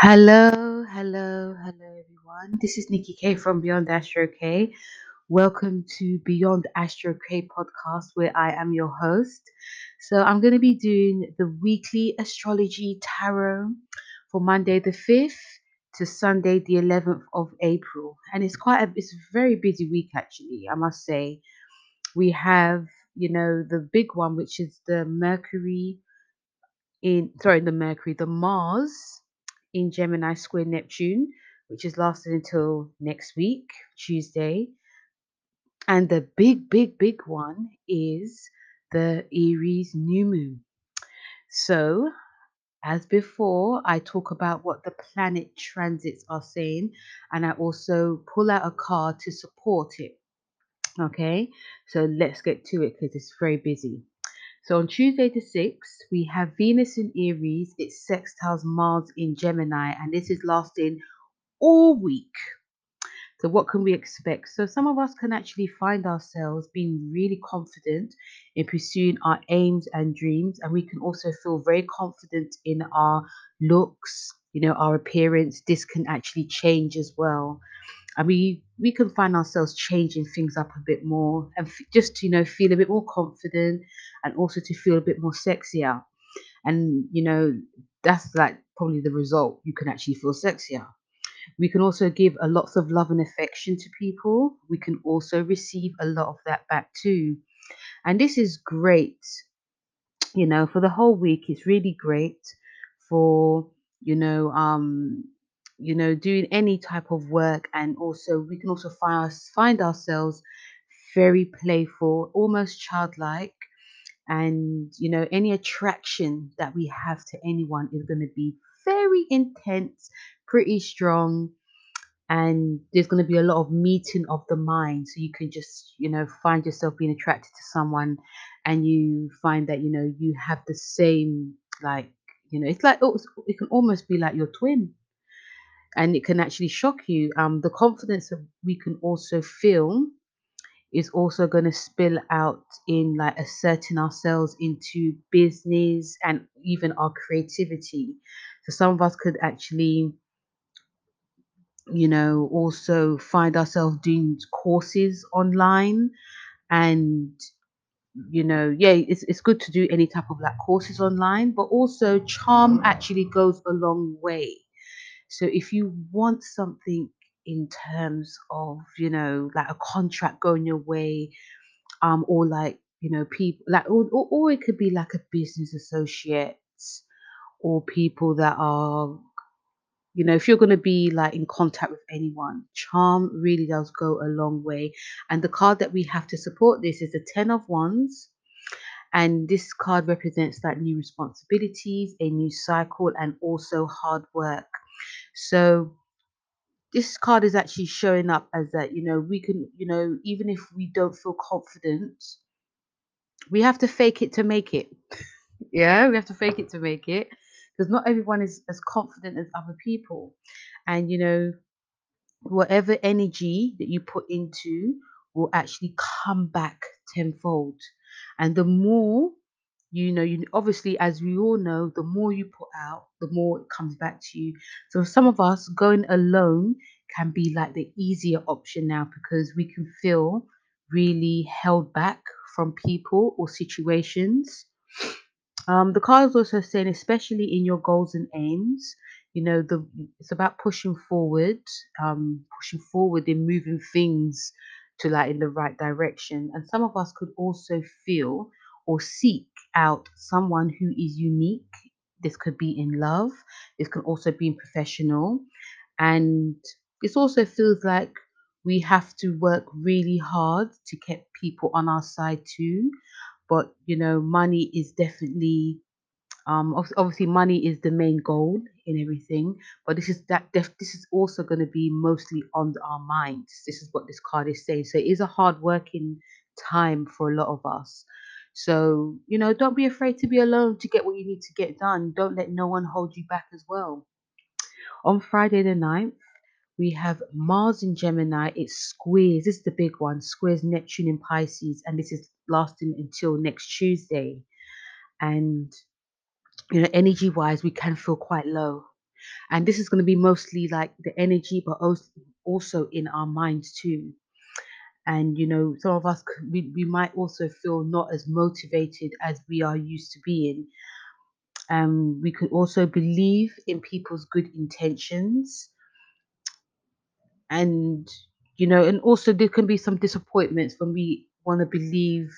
Hello, hello, hello, everyone. This is Nikki K from Beyond Astro K. Welcome to Beyond Astro K podcast, where I am your host. So, I'm going to be doing the weekly astrology tarot for Monday the 5th to Sunday the 11th of April. And it's quite a, it's a very busy week, actually, I must say. We have, you know, the big one, which is the Mercury in sorry the Mercury, the Mars in Gemini square Neptune, which is lasting until next week, Tuesday. And the big, big, big one is the Aries new moon. So, as before, I talk about what the planet transits are saying, and I also pull out a card to support it. Okay, so let's get to it because it's very busy. So on Tuesday the 6th, we have Venus in Aries, it sextiles Mars in Gemini, and this is lasting all week. So, what can we expect? So, some of us can actually find ourselves being really confident in pursuing our aims and dreams, and we can also feel very confident in our looks, you know, our appearance. This can actually change as well and we we can find ourselves changing things up a bit more and f- just to, you know feel a bit more confident and also to feel a bit more sexier and you know that's like probably the result. You can actually feel sexier we can also give a lots of love and affection to people. We can also receive a lot of that back too. And this is great. You know for the whole week it's really great for you know um you know doing any type of work and also we can also find find ourselves very playful almost childlike and you know any attraction that we have to anyone is going to be very intense pretty strong and there's going to be a lot of meeting of the mind. So you can just you know find yourself being attracted to someone and you find that you know you have the same like you know it's like oh, it can almost be like your twin and it can actually shock you um the confidence that we can also feel is also going to spill out in like asserting ourselves into business and even our creativity so some of us could actually you know, also find ourselves doing courses online and you know, yeah, it's it's good to do any type of like courses online, but also charm actually goes a long way. So if you want something in terms of, you know, like a contract going your way, um, or like, you know, people like or, or, or it could be like a business associate or people that are you know, if you're going to be like in contact with anyone, charm really does go a long way. And the card that we have to support this is the Ten of Wands. And this card represents like new responsibilities, a new cycle, and also hard work. So this card is actually showing up as that, you know, we can, you know, even if we don't feel confident, we have to fake it to make it. Yeah, we have to fake it to make it because not everyone is as confident as other people. And, you know, whatever energy that you put into will actually come back tenfold. And the more you know, you obviously, as we all know, the more you put out, the more it comes back to you. So some of us going alone can be like the easier option now because we can feel really held back from people or situations um, the card is also saying, especially in your goals and aims, you know, the it's about pushing forward, um, pushing forward in moving things to like in the right direction. And some of us could also feel or seek out someone who is unique. This could be in love. This can also be in professional, and this also feels like we have to work really hard to keep people on our side too. But you know money is definitely um obviously money is the main goal in everything. But this is that def- this is also going to be mostly on our minds. This is what this card is saying. So it is a hard working time for a lot of us so you know don't be afraid to be alone to get what you need to get done don't let no one hold you back as well on friday the ninth, we have Mars in Gemini. It squares. This is the big one. Squares Neptune in Pisces, and this is lasting until next Tuesday. And you know, energy wise, we can feel quite low. And this is going to be mostly like the energy, but also in our minds too. And you know, some of us we, we might also feel not as motivated as we are used to being. Um, we could also believe in people's good intentions. And you know and also there can be some disappointments when we want to believe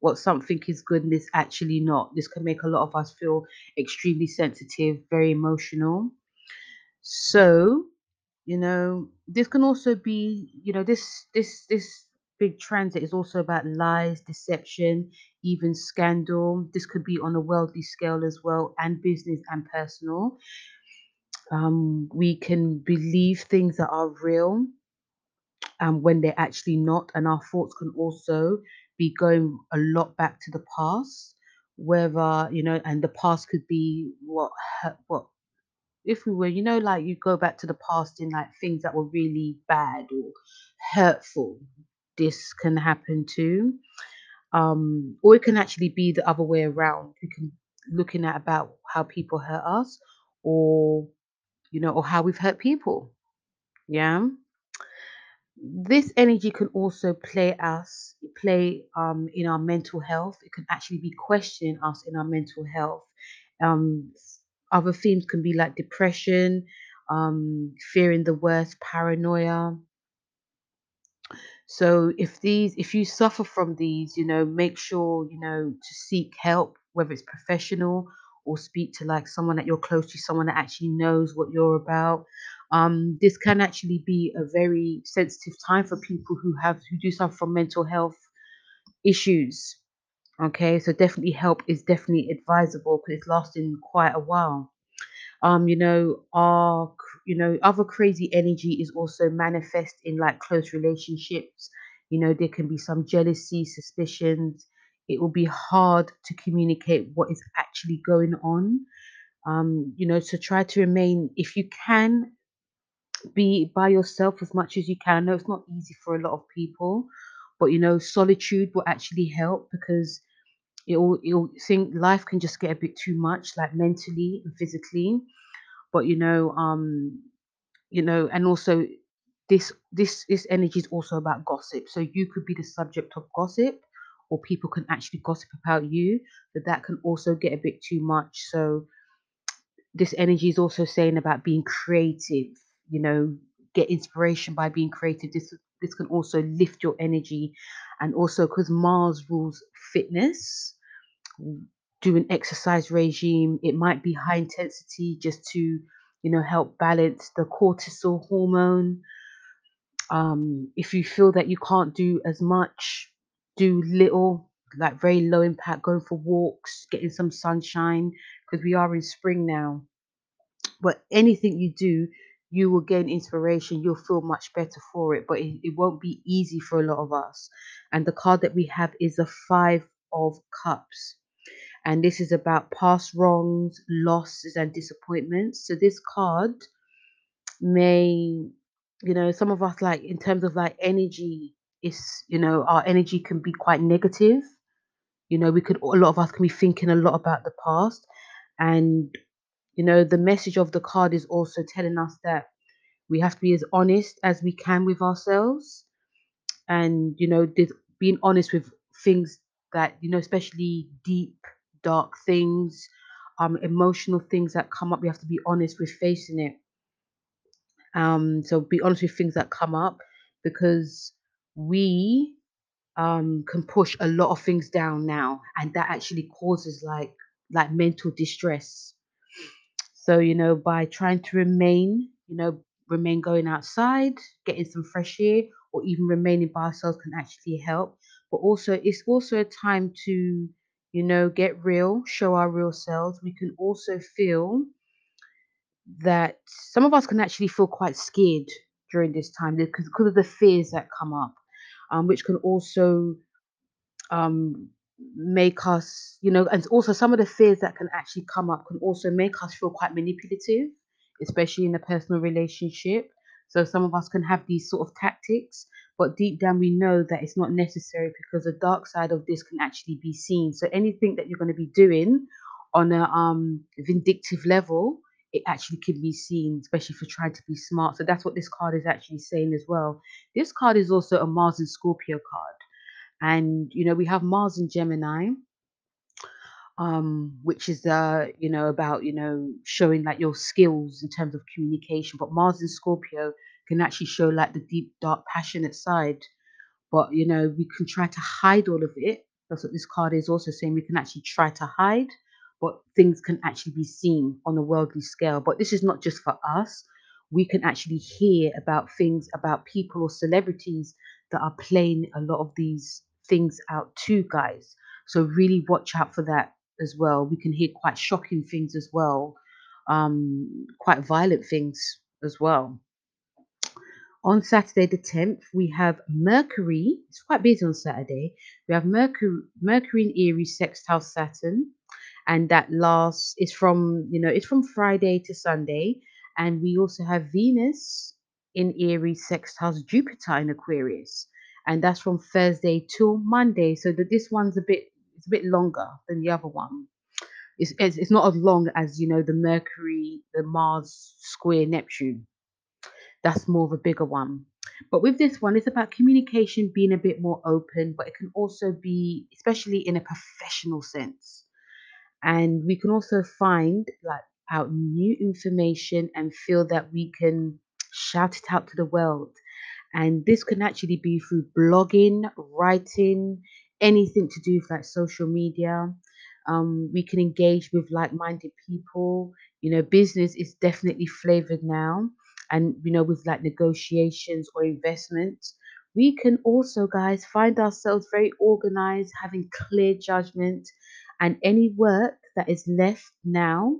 what something is good and it's actually not. This can make a lot of us feel extremely sensitive very emotional. So you know this can also be you know this this this big transit is also about lies deception even scandal. This could be on a worldly scale as well and business and personal. Um, we can believe things that are real and when they're actually not. And our thoughts can also be going a lot back to the past, whether, you know, and the past could be what, what, if we were, you know, like you go back to the past in like things that were really bad or hurtful, this can happen too. Um, or it can actually be the other way around. We can looking at about how people hurt us or, you know, or how we've hurt people. Yeah this energy can also play us play um in our mental health it can actually be questioning us in our mental health um other themes can be like depression um fearing the worst paranoia so if these if you suffer from these you know make sure you know to seek help whether it's professional or speak to like someone that you're close to someone that actually knows what you're about um, this can actually be a very sensitive time for people who have who do suffer from mental health issues okay? So definitely help is definitely advisable because it's lasting quite a while. Um you know our you know other crazy energy is also manifest in like close relationships. You know there can be some jealousy suspicions. It will be hard to communicate what is actually going on. Um you know so try to remain if you can be by yourself as much as you can. I know it's not easy for a lot of people but you know solitude will actually help because it'll it'll think life can just get a bit too much like mentally and physically but you know um you know and also this this this energy is also about gossip. So you could be the subject of gossip or people can actually gossip about you but that can also get a bit too much. So this energy is also saying about being creative you know get inspiration by being creative. This this can also lift your energy and also because mars rules fitness do an exercise regime. It might be high intensity just to, you know, help balance the cortisol hormone. Um, if you feel that you can't do as much, do little, like very low impact, going for walks, getting some sunshine, because we are in spring now. But anything you do, you will gain inspiration. You'll feel much better for it, but it, it won't be easy for a lot of us. And the card that we have is the Five of Cups and this is about past wrongs, losses, and disappointments. So this card may, you know, some of us like in terms of like energy is, you know, our energy can be quite negative. You know, we could a lot of us can be thinking a lot about the past, and you know, the message of the card is also telling us that we have to be as honest as we can with ourselves, and you know, being honest with things that you know, especially deep dark things, um, emotional things that come up. We have to be honest with facing it. Um, so be honest with things that come up because we um can push a lot of things down now, and that actually causes like like mental distress. So you know, by trying to remain, you know, remain going outside, getting some fresh air, or even remaining by ourselves can actually help. But also, it's also a time to you know, get real, show our real selves. We can also feel that some of us can actually feel quite scared during this time because, because of the fears that come up, um, which can also um, make us, you know, and also some of the fears that can actually come up can also make us feel quite manipulative, especially in a personal relationship. So some of us can have these sort of tactics, but deep down we know that it's not necessary because the dark side of this can actually be seen. So anything that you're going to be doing on a um, vindictive level, it actually can be seen, especially for trying to be smart. So that's what this card is actually saying as well. This card is also a Mars and Scorpio card. And, you know, we have Mars in Gemini, um, which is, uh, you know, about, you know, showing like your skills in terms of communication. But Mars in Scorpio can actually show like the deep, dark, passionate side but you know we can try to hide all of it. That's what this card is also saying we can actually try to hide but things can actually be seen on a worldly scale but this is not just for us. We can actually hear about things about people or celebrities that are playing a lot of these things out too guys. So really watch out for that as well we can hear quite shocking things as well um quite violent things as well on Saturday the 10th, we have Mercury. It's quite busy on Saturday. We have Mercury, Mercury in Aries sextile Saturn, and that lasts. It's from you know it's from Friday to Sunday, and we also have Venus in Aries sextiles Jupiter in Aquarius, and that's from Thursday till Monday. So that this one's a bit a bit longer than the other one. It's, it's, it's not as long as you know the Mercury, the Mars square Neptune that's more of a bigger one. But with this one, it's about communication being a bit more open, but it can also be, especially in a professional sense. And we can also find like out new information and feel that we can shout it out to the world. And this can actually be through blogging, writing, anything to do with like social media. Um, we can engage with like-minded people. You know, business is definitely flavored now and you know with like negotiations or investments we can also guys find ourselves very organized having clear judgment and any work that is left now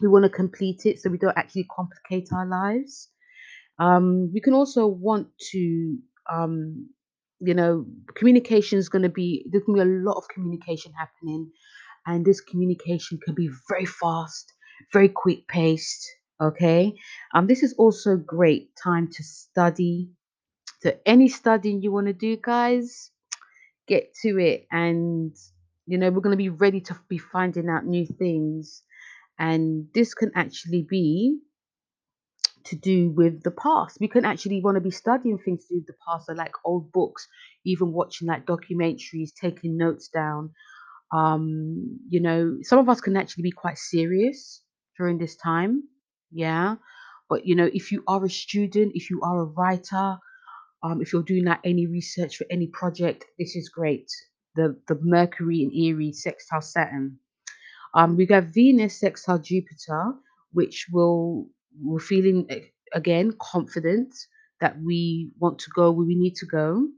we want to complete it so we don't actually complicate our lives um, we can also want to um, you know communication is going to be there's going to be a lot of communication happening and this communication can be very fast very quick paced okay? Um this is also great time to study. So any studying you want to do guys get to it and you know we're going to be ready to be finding out new things and this can actually be to do with the past. We can actually want to be studying things to do with the past so like old books even watching like documentaries taking notes down. Um you know some of us can actually be quite serious during this time yeah? But you know if you are a student if you are a writer um if you're doing like any research for any project this is great. The the mercury and aries sextile saturn. Um we got venus sextile jupiter which will we're feeling again confident that we want to go where we need to go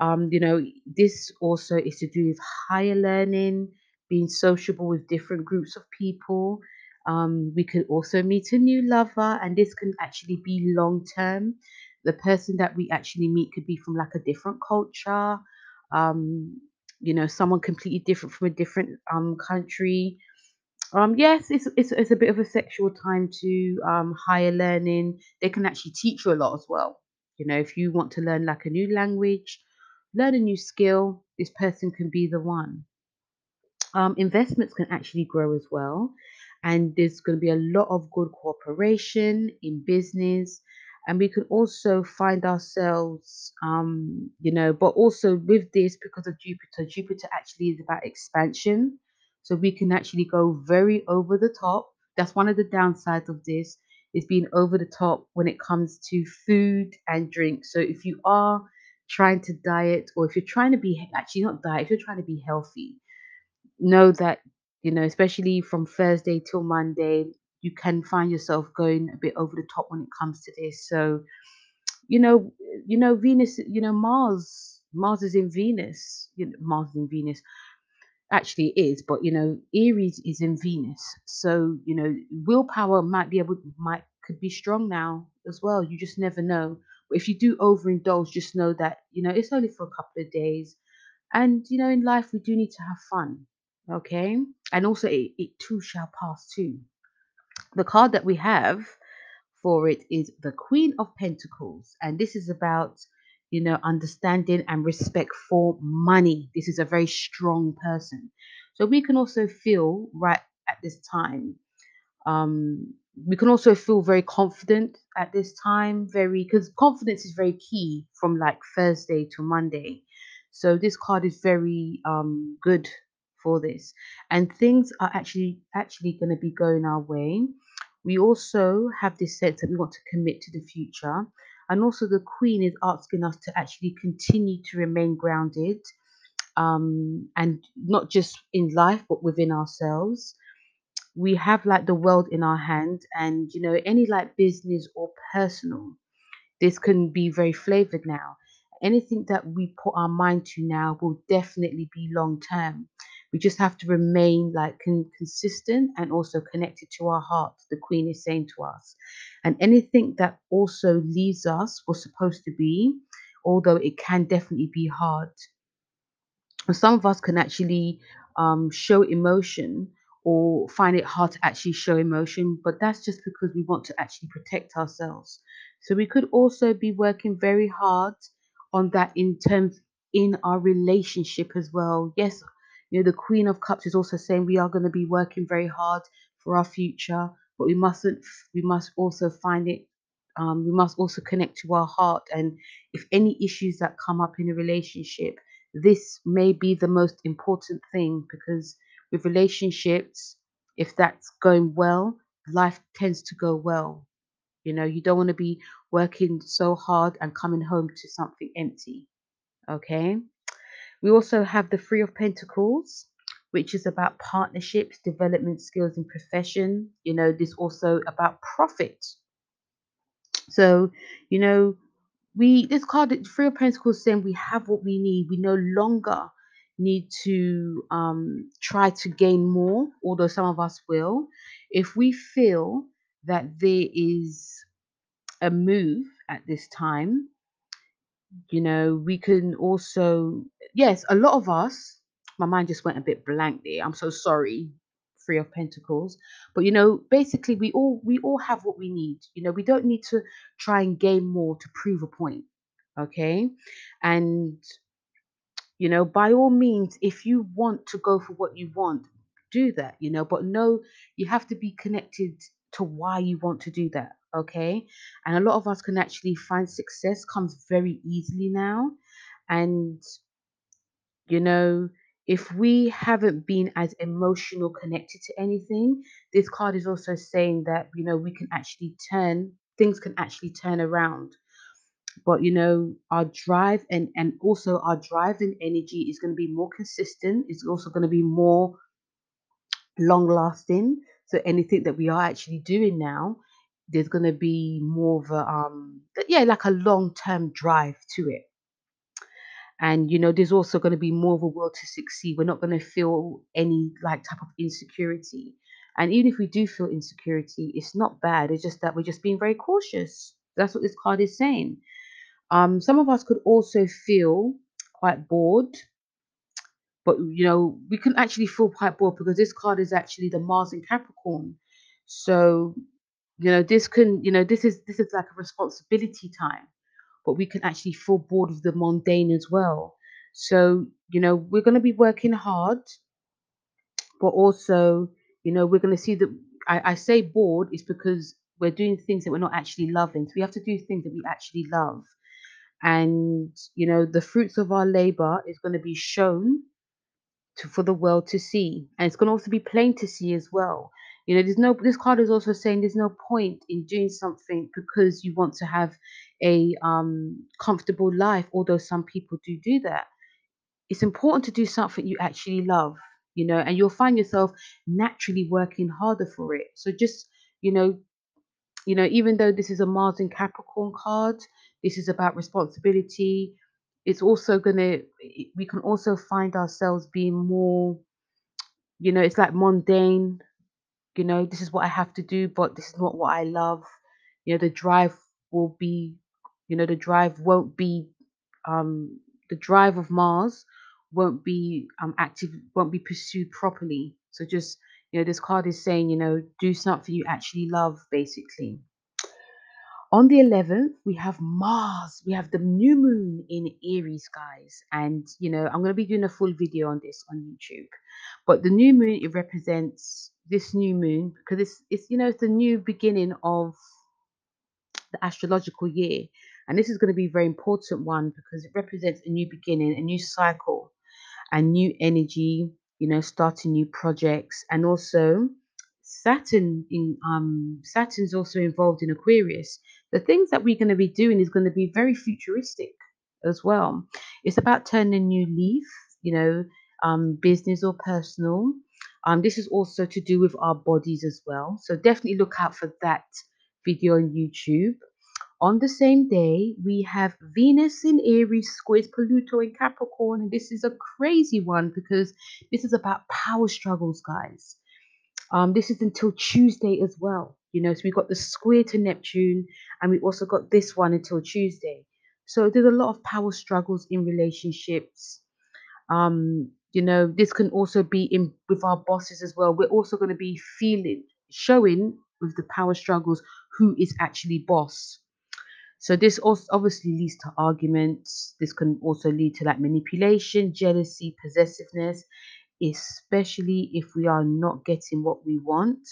um, you know, this also is to do with higher learning, being sociable with different groups of people. Um, we could also meet a new lover, and this can actually be long term. The person that we actually meet could be from like a different culture, um, you know, someone completely different from a different um country. Um, yes, it's, it's it's a bit of a sexual time to um higher learning. They can actually teach you a lot as well. You know, if you want to learn like a new language, learn a new skill, this person can be the one. Um, investments can actually grow as well, and there's going to be a lot of good cooperation in business, and we can also find ourselves, um, you know, but also with this because of Jupiter, Jupiter actually is about expansion, so we can actually go very over the top. That's one of the downsides of this is being over the top when it comes to food and drink. So if you are trying to diet or if you're trying to be actually not diet, if you're trying to be healthy, know that, you know, especially from Thursday till Monday, you can find yourself going a bit over the top when it comes to this. So, you know, you know, Venus, you know, Mars, Mars is in Venus. You know, Mars is in Venus. Actually, is, but you know, Aries is in Venus. So, you know, willpower might be able, might could be strong now as well. You just never know. But if you do overindulge, just know that you know it's only for a couple of days and you know, in life we do need to have fun. Okay. And also it, it too shall pass too. The card that we have for it is the Queen of Pentacles. And this is about, you know, understanding and respect for money. This is a very strong person. So we can also feel right at this time Um, we can also feel very confident at this time, very because confidence is very key from like Thursday to Monday. So this card is very um good for this. And things are actually actually going to be going our way. We also have this sense that we want to commit to the future. And also the Queen is asking us to actually continue to remain grounded um, and not just in life but within ourselves. We have like the world in our hand and you know any like business or personal this can be very flavored now anything that we put our mind to now will definitely be long term. We just have to remain like con- consistent and also connected to our heart the queen is saying to us. And anything that also leaves us was supposed to be although it can definitely be hard. Some of us can actually um, show emotion or find it hard to actually show emotion, but that's just because we want to actually protect ourselves. So we could also be working very hard on that in terms in our relationship as well. Yes, you know, the Queen of Cups is also saying we are going to be working very hard for our future, but we mustn't, we must also find it, um, we must also connect to our heart. And if any issues that come up in a relationship, this may be the most important thing because with relationships, if that's going well, life tends to go well. You know, you don't want to be working so hard and coming home to something empty. Okay. We also have the Three of Pentacles, which is about partnerships, development skills, and profession. You know, this also about profit. So, you know, we this card the three of pentacles saying we have what we need we no longer need to um try to gain more although some of us will if we feel that there is a move at this time. You know we can also yes a lot of us my mind just went a bit blank there. I'm so sorry three of pentacles. But you know basically we all we all have what we need. You know we don't need to try and gain more to prove a point okay? And you know by all means if you want to go for what you want do that you know? But no you have to be connected to why you want to do that okay? And a lot of us can actually find success comes very easily now and you know if we haven't been as emotional connected to anything this card is also saying that you know we can actually turn things can actually turn around. But you know our drive and and also our drive and energy is going to be more consistent it's also going to be more long lasting so anything that we are actually doing now there's going to be more of a um yeah like a long term drive to it. And you know there's also going to be more of a will to succeed. We're not going to feel any like type of insecurity. And even if we do feel insecurity it's not bad. It's just that we're just being very cautious. That's what this card is saying. Um, some of us could also feel quite bored, but you know, we can actually feel quite bored because this card is actually the Mars in Capricorn. So, you know, this can, you know, this is this is like a responsibility time, but we can actually feel bored of the mundane as well. So, you know, we're going to be working hard, but also, you know, we're going to see that I, I say bored is because we're doing things that we're not actually loving. So we have to do things that we actually love and you know the fruits of our labor is going to be shown to, for the world to see and it's going to also be plain to see as well you know there's no this card is also saying there's no point in doing something because you want to have a um comfortable life although some people do do that it's important to do something you actually love you know and you'll find yourself naturally working harder for it so just you know you know, even though this is a Mars and Capricorn card, this is about responsibility. It's also going to, we can also find ourselves being more, you know, it's like mundane, you know, this is what I have to do, but this is not what I love. You know, the drive will be, you know, the drive won't be, um, the drive of Mars won't be um active, won't be pursued properly. So just, you know, this card is saying, you know, do something you actually love, basically. On the 11th, we have Mars. We have the new moon in Aries, guys. And, you know, I'm going to be doing a full video on this on YouTube. But the new moon, it represents, this new moon because it's it's you know it's the new beginning of the astrological year and this is going to be a very important one because it represents a new beginning a new cycle and new energy you know starting new projects and also saturn in um saturn's also involved in aquarius. The things that we're going to be doing is going to be very futuristic as well. It's about turning a new leaf you know um business or personal. Um this is also to do with our bodies as well. So definitely look out for that video on youtube. On the same day, we have Venus in Aries squares Pluto in Capricorn, and this is a crazy one because this is about power struggles, guys. Um, this is until Tuesday as well. You know, so we've got the square to Neptune, and we also got this one until Tuesday. So there's a lot of power struggles in relationships. Um, you know, this can also be in with our bosses as well. We're also going to be feeling, showing with the power struggles who is actually boss so this also obviously leads to arguments. This can also lead to like manipulation, jealousy, possessiveness, especially if we are not getting what we want.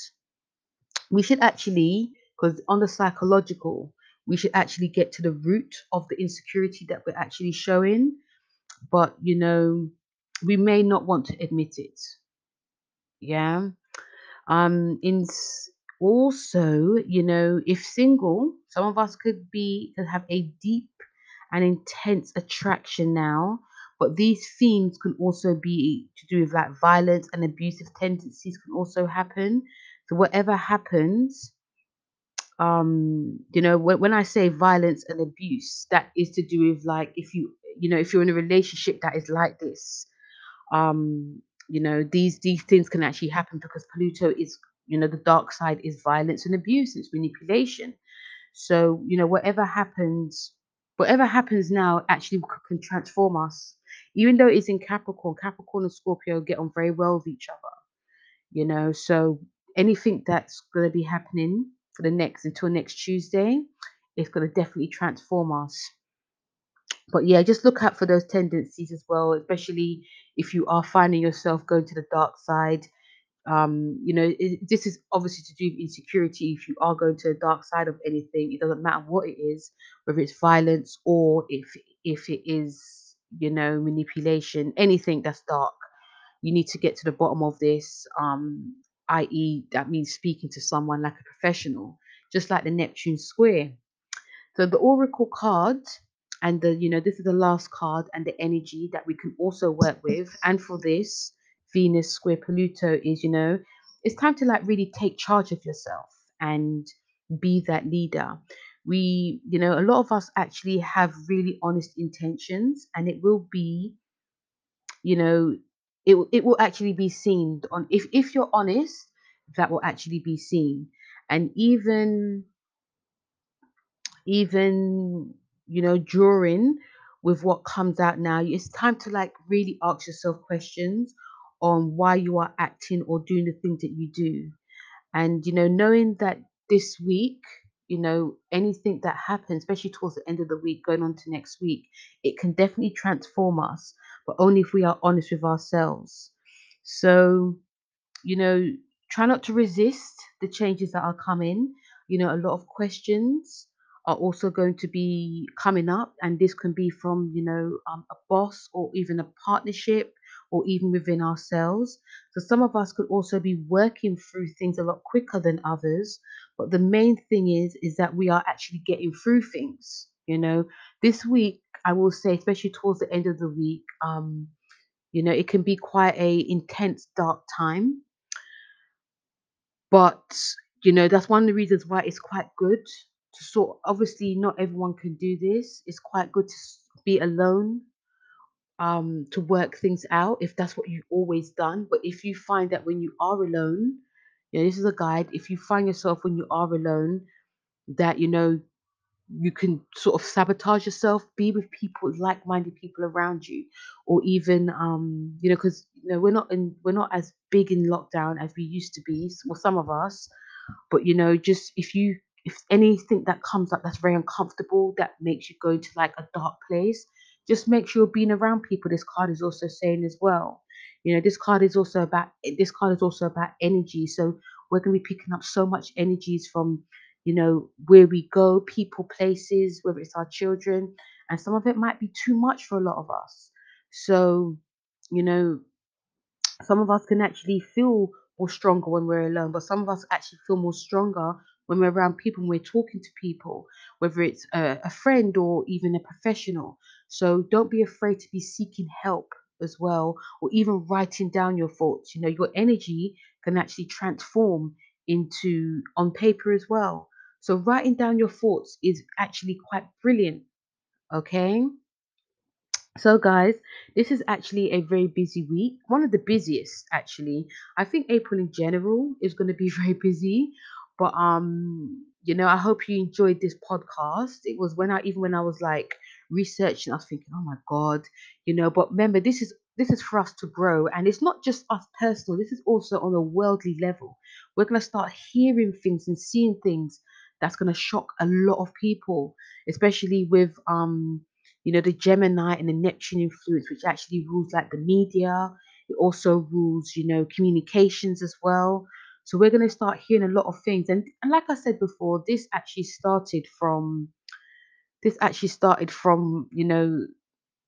We should actually, because on the psychological, we should actually get to the root of the insecurity that we're actually showing. But you know, we may not want to admit it. Yeah. Um, in also, you know, if single, some of us could be could have a deep and intense attraction now, but these themes can also be to do with like violence and abusive tendencies can also happen. So whatever happens, um, you know, when, when I say violence and abuse, that is to do with like if you you know if you're in a relationship that is like this um you know these these things can actually happen because pluto is you know the dark side is violence and abuse it's manipulation so you know whatever happens whatever happens now actually can transform us even though it's in capricorn capricorn and scorpio get on very well with each other you know so anything that's going to be happening for the next until next tuesday is going to definitely transform us but yeah, just look out for those tendencies as well, especially if you are finding yourself going to the dark side. Um, you know, it, this is obviously to do with insecurity. If you are going to the dark side of anything, it doesn't matter what it is, whether it's violence or if if it is, you know, manipulation, anything that's dark. You need to get to the bottom of this. Um, i.e., that means speaking to someone like a professional, just like the Neptune square. So the oracle card and the you know this is the last card and the energy that we can also work with. And for this Venus square Pluto is you know it's time to like really take charge of yourself and be that leader. We you know a lot of us actually have really honest intentions and it will be you know it it will actually be seen on if if you're honest that will actually be seen. And even even you know during with what comes out now it's time to like really ask yourself questions on why you are acting or doing the things that you do. And you know knowing that this week you know anything that happens especially towards the end of the week going on to next week it can definitely transform us but only if we are honest with ourselves so you know, try not to resist the changes that are coming. You know, a lot of questions are also going to be coming up, and this can be from, you know, um, a boss or even a partnership or even within ourselves. So some of us could also be working through things a lot quicker than others. But the main thing is, is that we are actually getting through things. You know, this week, I will say, especially towards the end of the week, um, you know, it can be quite a intense, dark time but, you know, that's one of the reasons why it's quite good to sort obviously not everyone can do this. It's quite good to be alone, um, to work things out if that's what you've always done. But if you find that when you are alone, you know, this is a guide. If you find yourself when you are alone that, you know, you can sort of sabotage yourself, be with people, like-minded people around you, or even, um, you know, because you know we're not in, we're not as big in lockdown as we used to be. Well, some of us, but you know, just if you if anything that comes up that's very uncomfortable that makes you go into like a dark place, just make sure you're being around people. This card is also saying as well. You know, this card is also about this card is also about energy. So we're going to be picking up so much energies from, you know, where we go, people, places, whether it's our children, and some of it might be too much for a lot of us. So, you know, some of us can actually feel more stronger when we're alone, but some of us actually feel more stronger when we're around people, and we're talking to people, whether it's a, a friend or even a professional. So don't be afraid to be seeking help as well, or even writing down your thoughts. You know, your energy can actually transform into on paper as well. So writing down your thoughts is actually quite brilliant. Okay. So, guys, this is actually a very busy week. One of the busiest, actually. I think April in general is going to be very busy. But um, you know, I hope you enjoyed this podcast. It was when I even when I was like researching, I was thinking, oh my god, you know. But remember, this is this is for us to grow, and it's not just us personal. This is also on a worldly level. We're gonna start hearing things and seeing things that's gonna shock a lot of people, especially with um you know, the Gemini and the Neptune influence, which actually rules like the media. It also rules, you know, communications as well. So we're going to start hearing a lot of things. And, and like I said before, this actually started from, this actually started from, you know,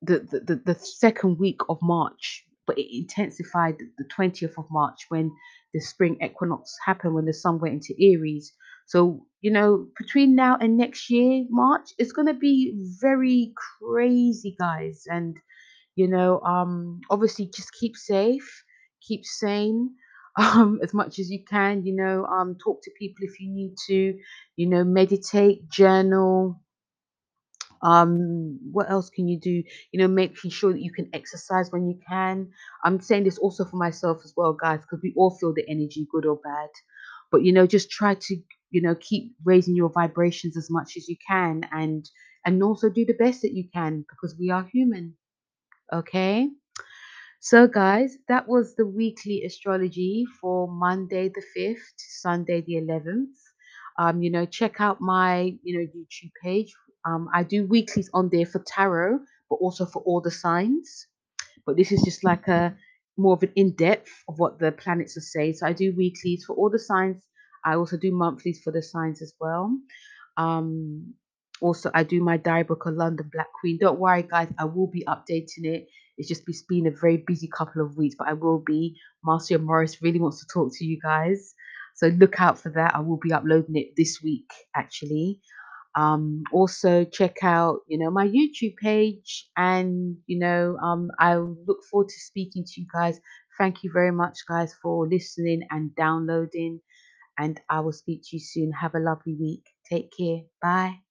the, the, the, the second week of March, but it intensified the 20th of March when the spring equinox happened, when the sun went into Aries. So, you know, between now and next year, March, it's going to be very crazy, guys. And, you know, um, obviously just keep safe, keep sane. Um, as much as you can, you know, um, talk to people if you need to, you know, meditate, journal, um what else can you do you know making sure that you can exercise when you can i'm saying this also for myself as well guys because we all feel the energy good or bad but you know just try to you know keep raising your vibrations as much as you can and and also do the best that you can because we are human okay so, guys, that was the weekly astrology for Monday the 5th, Sunday the 11th. Um, you know, check out my, you know, YouTube page. Um, I do weeklies on there for tarot, but also for all the signs. But this is just like a more of an in-depth of what the planets are saying. So I do weeklies for all the signs. I also do monthlies for the signs as well. Um, also, I do my diary book on London Black Queen. Don't worry, guys, I will be updating it. It's just been a very busy couple of weeks, but I will be. Marcia Morris really wants to talk to you guys. So look out for that. I will be uploading it this week, actually. Um, also check out, you know, my YouTube page and, you know, um, I look forward to speaking to you guys. Thank you very much, guys, for listening and downloading. And I will speak to you soon. Have a lovely week. Take care. Bye.